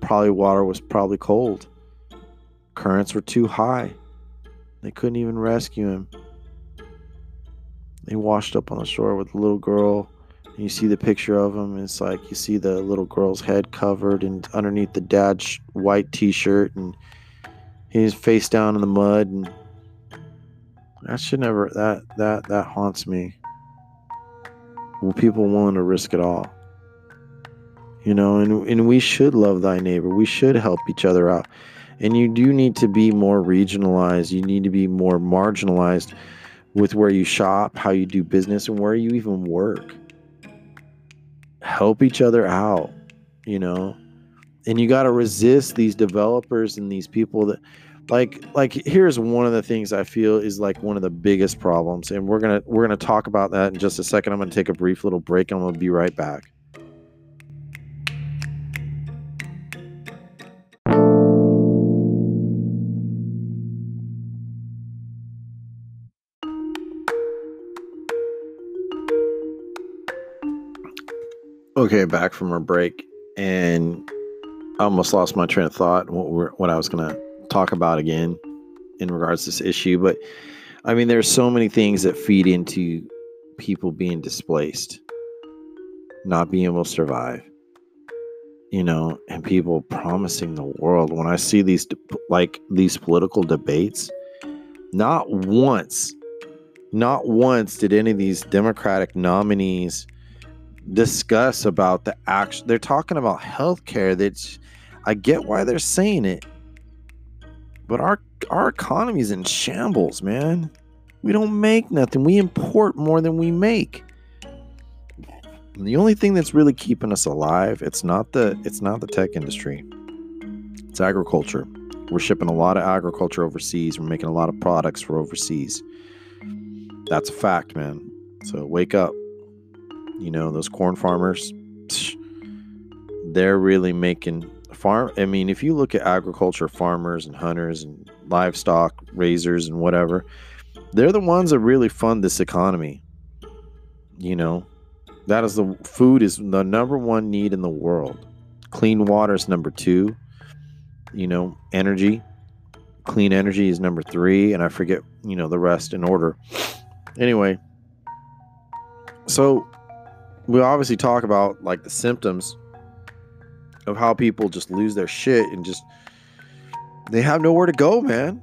Probably water was probably cold. Currents were too high. They couldn't even rescue him. They washed up on the shore with a little girl. And you see the picture of him. It's like you see the little girl's head covered and underneath the dad's white t shirt. And he's face down in the mud and that should never that that that haunts me well people willing to risk it all you know and and we should love thy neighbor. We should help each other out. And you do need to be more regionalized. You need to be more marginalized with where you shop how you do business and where you even work. Help each other out you know? And you got to resist these developers and these people that like like here's one of the things i feel is like one of the biggest problems and we're gonna we're gonna talk about that in just a second. I'm gonna take a brief little break and i'm gonna be right back okay back from our break and I almost lost my train of thought what, what I was going to talk about again in regards to this issue. But I mean, there's so many things that feed into people being displaced, not being able to survive, you know, and people promising the world. When I see these, like these political debates, not once, not once did any of these Democratic nominees discuss about the action. They're talking about healthcare that's I get why they're saying it. But our our economy is in shambles, man. We don't make nothing. We import more than we make. And the only thing that's really keeping us alive, it's not the it's not the tech industry. It's agriculture. We're shipping a lot of agriculture overseas. We're making a lot of products for overseas. That's a fact, man. So wake up. You know, those corn farmers, they're really making farm i mean if you look at agriculture farmers and hunters and livestock raisers and whatever they're the ones that really fund this economy you know? That is the food is the number one need in the world. Clean water is number two you know? Energy clean energy is number three and i forget you know the rest in order. Anyway so we obviously talk about like the symptoms of how people just lose their shit and just they have nowhere to go, man.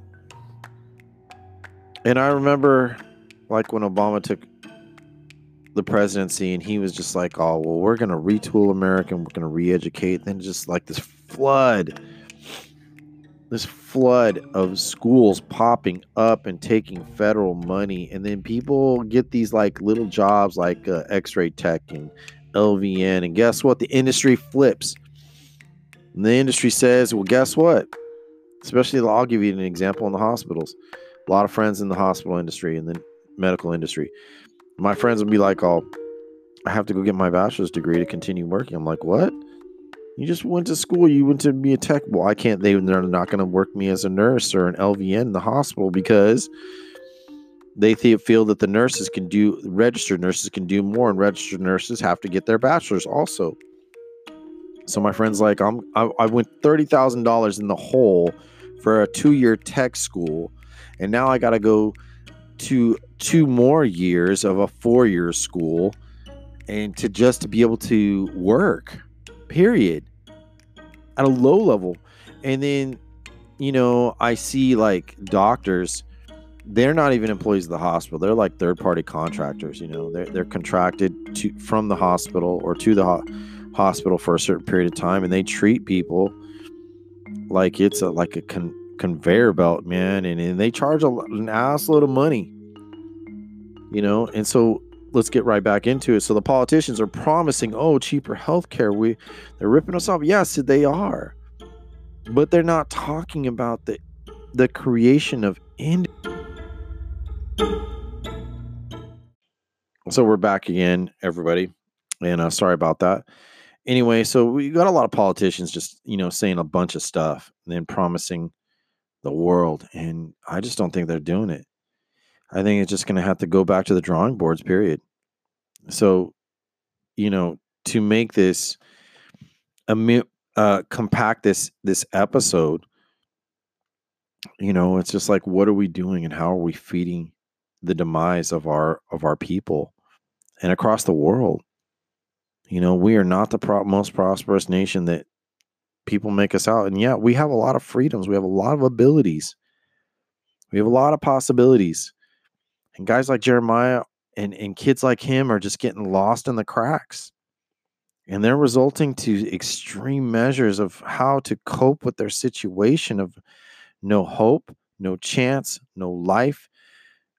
And I remember like when Obama took the presidency and he was just like, "Oh, well, we're going to retool America and we're going to re-educate." Then just like this flood this flood of schools popping up and taking federal money and then people get these like little jobs like uh, x-ray tech and lvn and guess what the industry flips and the industry says, well, guess what? Especially, I'll give you an example in the hospitals. A lot of friends in the hospital industry and the medical industry. My friends would be like, oh, I have to go get my bachelor's degree to continue working. I'm like, what? You just went to school. You went to be a tech. Well, I can't. They, they're not going to work me as a nurse or an LVN in the hospital because they feel that the nurses can do, registered nurses can do more, and registered nurses have to get their bachelor's also. So my friend's like, I'm, I, I went thirty thousand dollars in the hole for a two-year tech school, and now I got to go to two more years of a four-year school, and to just to be able to work period at a low level. And then you know i see like doctors they're not even employees of the hospital. They're like third party contractors you know? They're, they're contracted to from the hospital or to the ho- hospital for a certain period of time and they treat people like it's a like a con- conveyor belt man and, and they charge a, an ass load of money you know? And so let's get right back into it. So the politicians are promising, oh, cheaper healthcare. We they're ripping us off. Yes, they are. But they're not talking about the the creation of ind So we're back again, everybody. And uh, sorry about that. Anyway, so we got a lot of politicians just, you know, saying a bunch of stuff and then promising the world. And I just don't think they're doing it. I think it's just going to have to go back to the drawing boards, period. So, you know, to make this a uh, compact this this episode, you know, it's just like, what are we doing, and how are we feeding the demise of our of our people and across the world? You know, we are not the pro- most prosperous nation that people make us out, and yet we have a lot of freedoms. We have a lot of abilities. We have a lot of possibilities. And guys like Jeremiah and and kids like him are just getting lost in the cracks. And they're resulting to extreme measures of how to cope with their situation of no hope no chance no life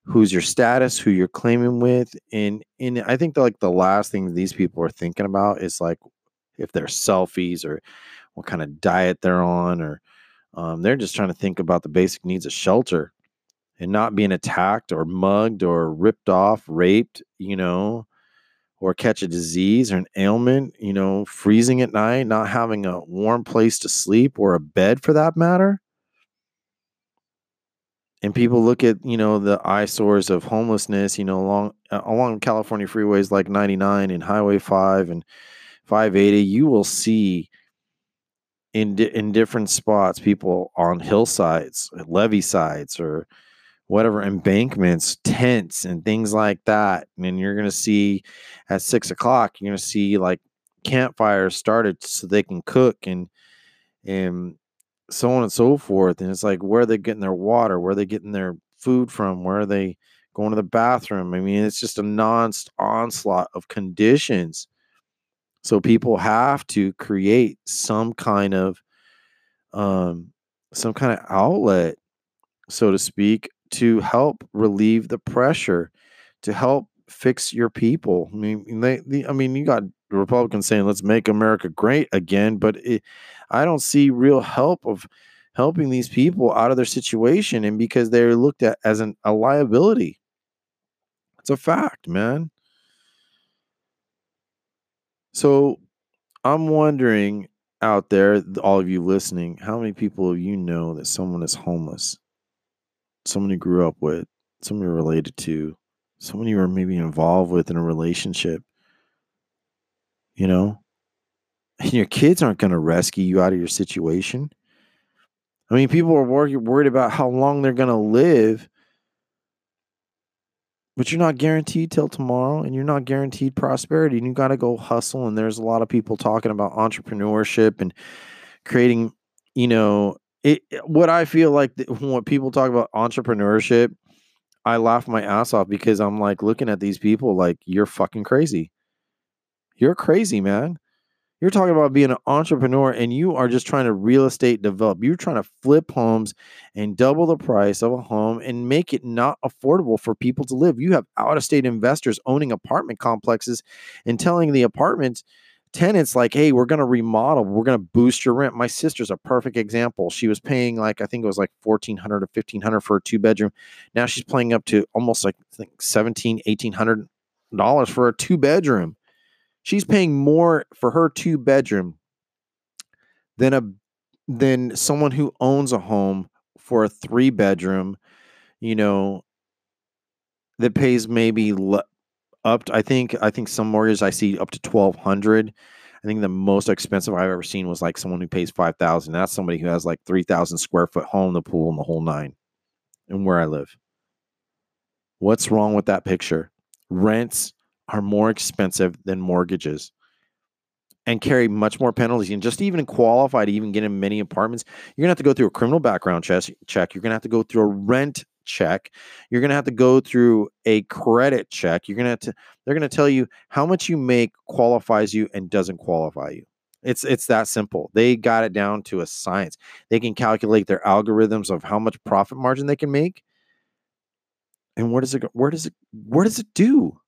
who's your status who you're claiming with and and i think like the last thing these people are thinking about is like if they're selfies or what kind of diet they're on or um, they're just trying to think about the basic needs of shelter and not being attacked or mugged or ripped off, raped, you know, or catch a disease or an ailment, you know, freezing at night, not having a warm place to sleep or a bed for that matter. And people look at, you know, the eyesores of homelessness, you know, along uh, along California freeways like 99 and Highway 5 and 580, you will see in di- in different spots people on hillsides, levee sides or whatever embankments, tents, and things like that. And you're going to see at six o'clock, you're going to see like campfires started so they can cook and and so on and so forth. And it's like where are they getting their water? Where are they getting their food from? Where are they going to the bathroom? I mean, it's just a non onslaught of conditions. So people have to create some kind of um some kind of outlet, so to speak, to help relieve the pressure, to help fix your people. I mean, they, the, I mean, you got Republicans saying, "Let's make America great again," but it, I don't see real help of helping these people out of their situation, and because they're looked at as an, a liability. It's a fact, man. So, I'm wondering out there, all of you listening, how many people you know that someone is homeless? Someone you grew up with, someone you're related to, someone you were maybe involved with in a relationship, you know? And your kids aren't going to rescue you out of your situation. I mean, people are worried, worried about how long they're going to live, but you're not guaranteed till tomorrow and you're not guaranteed prosperity. And you got to go hustle. And there's a lot of people talking about entrepreneurship and creating, you know, it what I feel like when people talk about entrepreneurship, I laugh my ass off because I'm like looking at these people like you're fucking crazy. You're crazy, man. You're talking about being an entrepreneur and you are just trying to real estate develop. You're trying to flip homes and double the price of a home and make it not affordable for people to live. You have out of state investors owning apartment complexes and telling the apartments tenants like, hey, we're going to remodel, we're going to boost your rent. My sister's a perfect example. She was paying like I think it was like 1400 or 1500 for a two bedroom. Now she's paying up to almost like I think 17 1800 dollars for a two bedroom. She's paying more for her two bedroom than a than someone who owns a home for a three bedroom, you know, that pays maybe up to, I think I think some mortgages I see up to 1200. I think the most expensive I've ever seen was like someone who pays 5000. That's somebody who has like 3000 square foot home, the pool and the whole nine. And where I live. What's wrong with that picture? Rents are more expensive than mortgages and carry much more penalties. And just even qualify to even get in many apartments, you're gonna have to go through a criminal background check. Check. You're gonna have to go through a rent check. You're gonna have to go through a credit check. You're gonna have to. They're gonna tell you how much you make qualifies you and doesn't qualify you. It's it's that simple. They got it down to a science. They can calculate their algorithms of how much profit margin they can make. And where does it go? Where does it where does it do?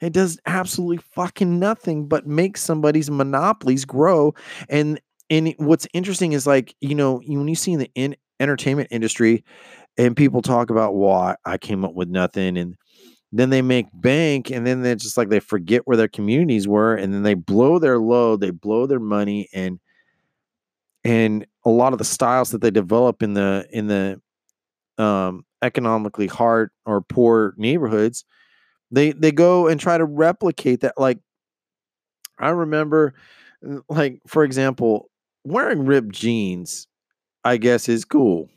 It does absolutely fucking nothing but make somebody's monopolies grow. And and what's interesting is like, you know, when you see in the in entertainment industry and people talk about, well, I came up with nothing and then they make bank and then they just like they forget where their communities were and then they blow their load, they blow their money and and a lot of the styles that they develop in the in the um economically hard or poor neighborhoods they they go and try to replicate that. Like I remember, like for example, wearing ripped jeans, I guess is cool,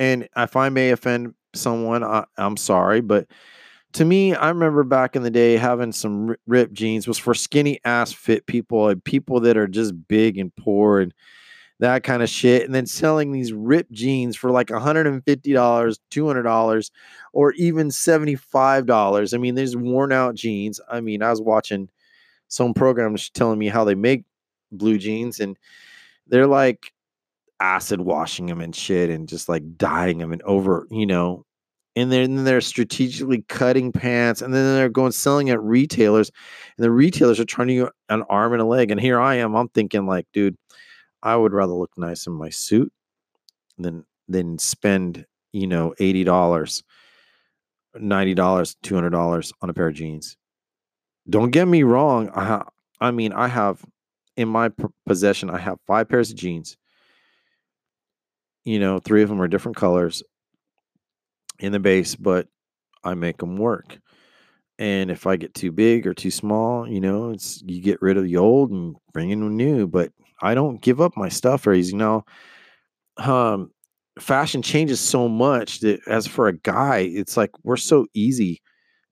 and if I may offend someone, I, I'm sorry, but to me, I remember back in the day having some ripped jeans was for skinny ass fit people and people that are just big and poor and that kind of shit, and then selling these ripped jeans for like $150, $200, or even $75. I mean, there's worn out jeans. I mean, I was watching some programs telling me how they make blue jeans, and they're like acid washing them and shit, and just like dyeing them and over, you know. And then they're strategically cutting pants, and then they're going selling at retailers, and the retailers are turning you an arm and a leg. And here I am, I'm thinking like, dude, I would rather look nice in my suit than than spend, you know, $80, $90, $200 on a pair of jeans. Don't get me wrong. I, ha- I mean, I have in my p- possession, I have five pairs of jeans. You know, three of them are different colors in the base, but I make them work. And if I get too big or too small, you know, it's you get rid of the old and bring in the new. But I don't give up my stuff or easy. Now, um, fashion changes so much that as for a guy, it's like we're so easy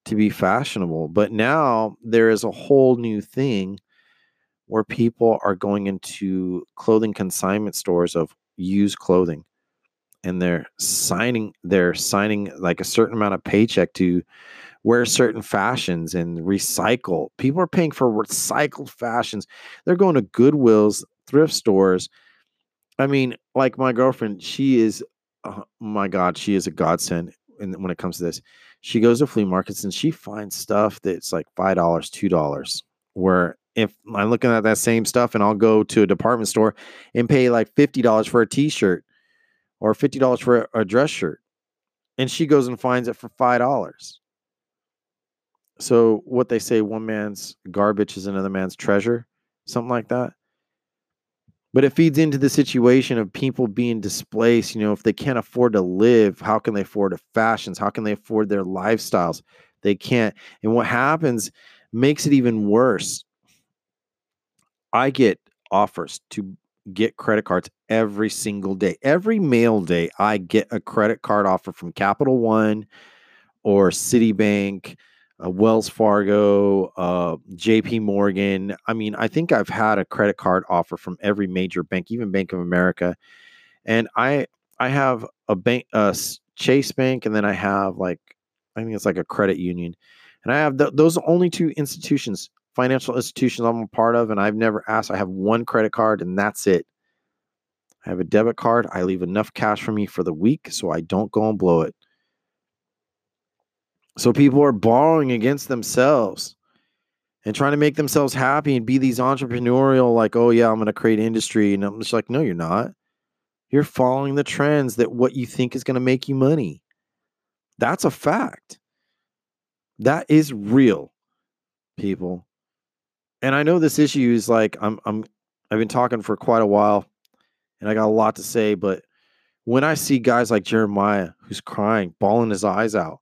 to be fashionable. But now there is a whole new thing where people are going into clothing consignment stores of used clothing and they're signing they're signing like a certain amount of paycheck to wear certain fashions and recycle. People are paying for recycled fashions. They're going to Goodwills, thrift stores. I mean, like my girlfriend, she is, oh my God, she is a godsend. And when it comes to this, she goes to flea markets and she finds stuff that's like $5, $2. Where if I'm looking at that same stuff and I'll go to a department store and pay like $50 for a t shirt or $50 for a, dress shirt. And she goes and finds it for $5. So what they say, one man's garbage is another man's treasure, something like that. But it feeds into the situation of people being displaced. You know, if they can't afford to live, how can they afford the fashions? How can they afford their lifestyles? They can't. And what happens makes it even worse. I get offers to get credit cards every single day. Every mail day, I get a credit card offer from Capital One or Citibank uh, Wells Fargo, uh, JP Morgan. I mean, I think I've had a credit card offer from every major bank, even Bank of America. And I I have a bank, uh, Chase Bank, and then I have like I think it's like a credit union, and I have th- those only two institutions, financial institutions I'm a part of, and I've never asked. I have one credit card, and that's it. I have a debit card. I leave enough cash for me for the week, so I don't go and blow it. So people are borrowing against themselves and trying to make themselves happy and be these entrepreneurial, like, oh, yeah, I'm going to create industry. And I'm just like, no, you're not. You're following the trends that what you think is going to make you money. That's a fact. That is real, people. And I know this issue is like I'm I'm I've been talking for quite a while and I got a lot to say, but when I see guys like Jeremiah who's crying, bawling his eyes out,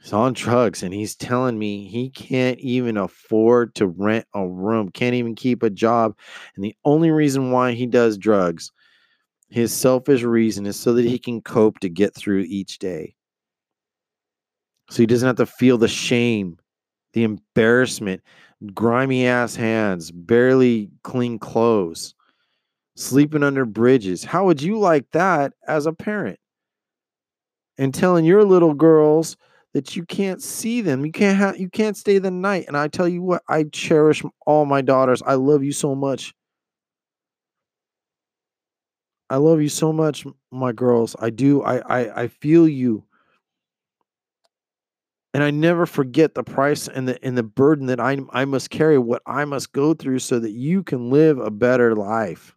he's on drugs and he's telling me he can't even afford to rent a room, can't even keep a job. And the only reason why he does drugs, his selfish reason is so that he can cope to get through each day. So he doesn't have to feel the shame, the embarrassment, grimy ass hands, barely clean clothes, sleeping under bridges. How would you like that as a parent? And telling your little girls that you can't see them, you can't have, you can't stay the night. And I tell you what, I cherish all my daughters. I love you so much. I love you so much, my girls. I do. I I, I feel you and I never forget the price and the and the burden that I I must carry, what I must go through so that you can live a better life.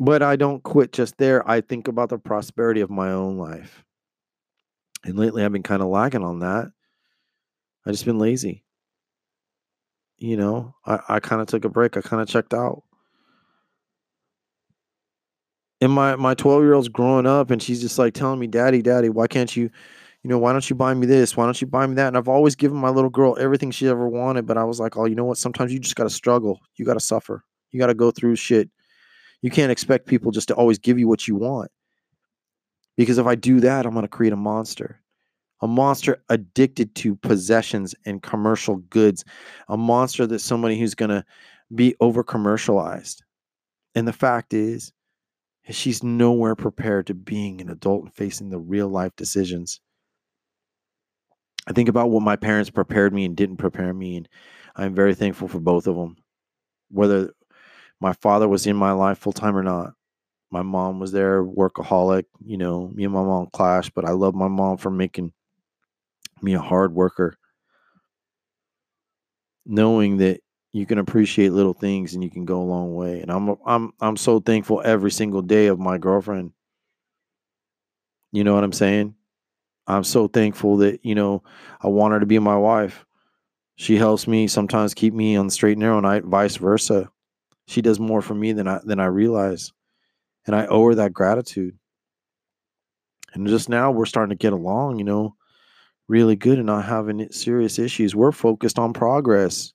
But I don't quit just there. I think about the prosperity of my own life. And lately I've been kind of lagging on that. I just been lazy. You know, I, I kind of took a break. I kind of checked out. And my my 12 year old's growing up and she's just like telling me, Daddy, Daddy, why can't you you know, why don't you buy me this? Why don't you buy me that? And I've always given my little girl everything she ever wanted, but I was like, oh, you know what? Sometimes you just got to struggle. You got to suffer. You got to go through shit. You can't expect people just to always give you what you want. Because if I do that, I'm going to create a monster. A monster addicted to possessions and commercial goods. A monster that's somebody who's going to be over commercialized. And the fact is, she's nowhere prepared to being an adult and facing the real life decisions I think about what my parents prepared me and didn't prepare me, and I'm very thankful for both of them. Whether my father was in my life full time or not, my mom was there, workaholic. You know, me and my mom clashed, but I love my mom for making me a hard worker. Knowing that you can appreciate little things and you can go a long way, and I'm I'm I'm so thankful every single day of my girlfriend. You know what I'm saying? I'm so thankful that, you know, I want her to be my wife. She helps me sometimes keep me on the straight and narrow I vice versa. She does more for me than I than I realize. And I owe her that gratitude. And just now we're starting to get along, you know, really good and not having serious issues. We're focused on progress.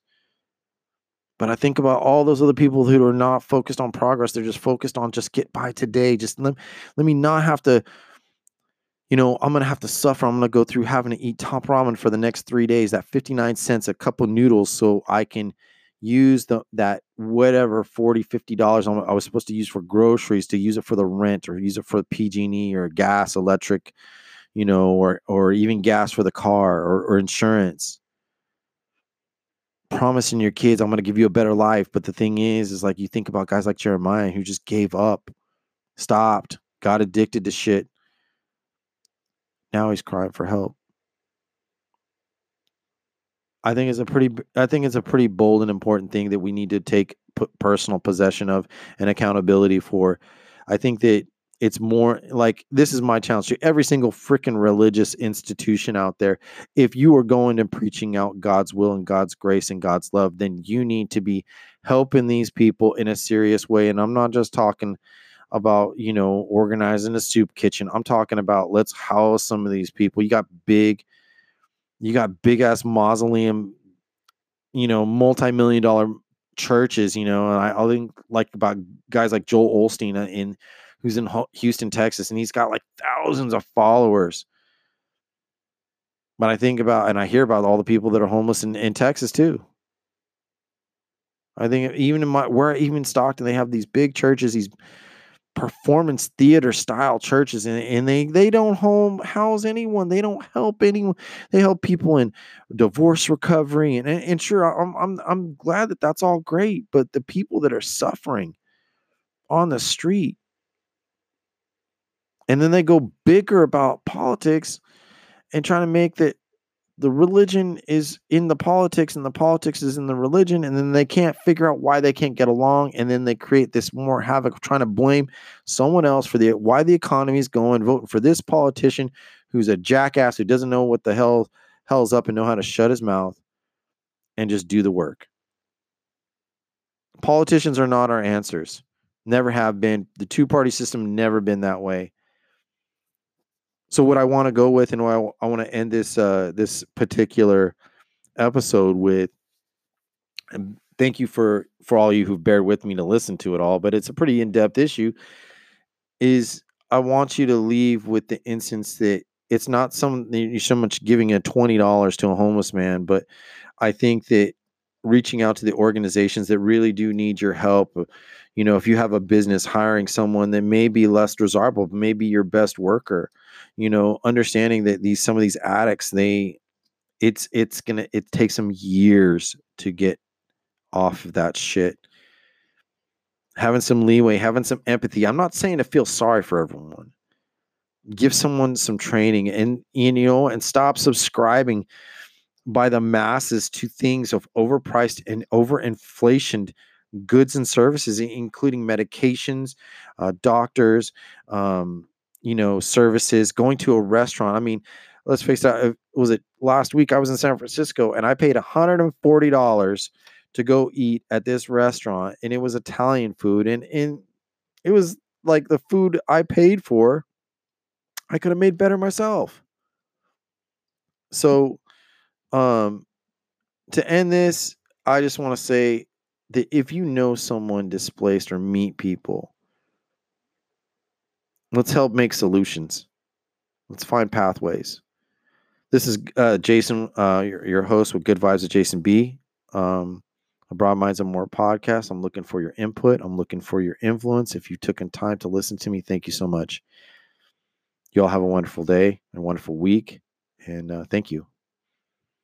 But I think about all those other people who are not focused on progress. They're just focused on just get by today. Just let, let me not have to you know, I'm gonna have to suffer. I'm gonna go through having to eat top ramen for the next three days. That 59 cents a cup of noodles, so I can use the that whatever 40 50 dollars I was supposed to use for groceries to use it for the rent or use it for PG&E or gas, electric, you know, or or even gas for the car or, or insurance. Promising your kids I'm gonna give you a better life, but the thing is, is like you think about guys like Jeremiah who just gave up, stopped, got addicted to shit now he's crying for help. I think it's a pretty I think it's a pretty bold and important thing that we need to take personal possession of and accountability for. I think that it's more like this is my challenge to every single freaking religious institution out there. If you are going and preaching out God's will and God's grace and God's love, then you need to be helping these people in a serious way. And I'm not just talking about you know organizing a soup kitchen. I'm talking about let's house some of these people. You got big, you got big ass mausoleum, you know, multi million dollar churches. You know, and I, I think like about guys like Joel Osteen uh, in who's in Houston, Texas, and he's got like thousands of followers. But I think about and I hear about all the people that are homeless in, in Texas too. I think even in my where even Stockton, they have these big churches, these performance theater style churches and, and they they don't home house anyone. They don't help anyone. They help people in divorce recovery and, and sure I'm, I'm i'm glad that that's all great but the people that are suffering on the street and then they go bigger about politics and trying to make that the religion is in the politics and the politics is in the religion and then they can't figure out why they can't get along and then they create this more havoc trying to blame someone else for the why the economy is going voting for this politician who's a jackass who doesn't know what the hell hell's up and know how to shut his mouth and just do the work. Politicians are not our answers. Never have been. The two party system never been that way. So what I want to go with and I, I want to end this uh this particular episode with thank you for for all you who've bared with me to listen to it all, but it's a pretty in-depth issue is I want you to leave with the instance that it's not some you're so much giving a twenty dollars to a homeless man, but I think that reaching out to the organizations that really do need your help. uh, You know, if you have a business hiring someone that may be less desirable, maybe your best worker, you know, understanding that these some of these addicts, they it's it's gonna it takes them years to get off of that shit. Having some leeway, having some empathy. I'm not saying to feel sorry for everyone. Give someone some training and you know, and stop subscribing by the masses to things of overpriced and overinflationed goods and services, including medications, uh, doctors, um, you know, services, going to a restaurant. I mean, let's face it, was it last week I was in San Francisco and I paid $140 to go eat at this restaurant and it was Italian food and and it was like the food I paid for I could have made better myself. So um to end this, I just want to say that if you know someone displaced or meet people, let's help make solutions. Let's find pathways. This is uh, Jason, uh, your, your host with Good Vibes with Jason B. Um, a Broad Minds and More podcast. I'm looking for your input. I'm looking for your influence. If you took in time to listen to me, thank you so much. You all have a wonderful day, and wonderful week, and uh, thank you.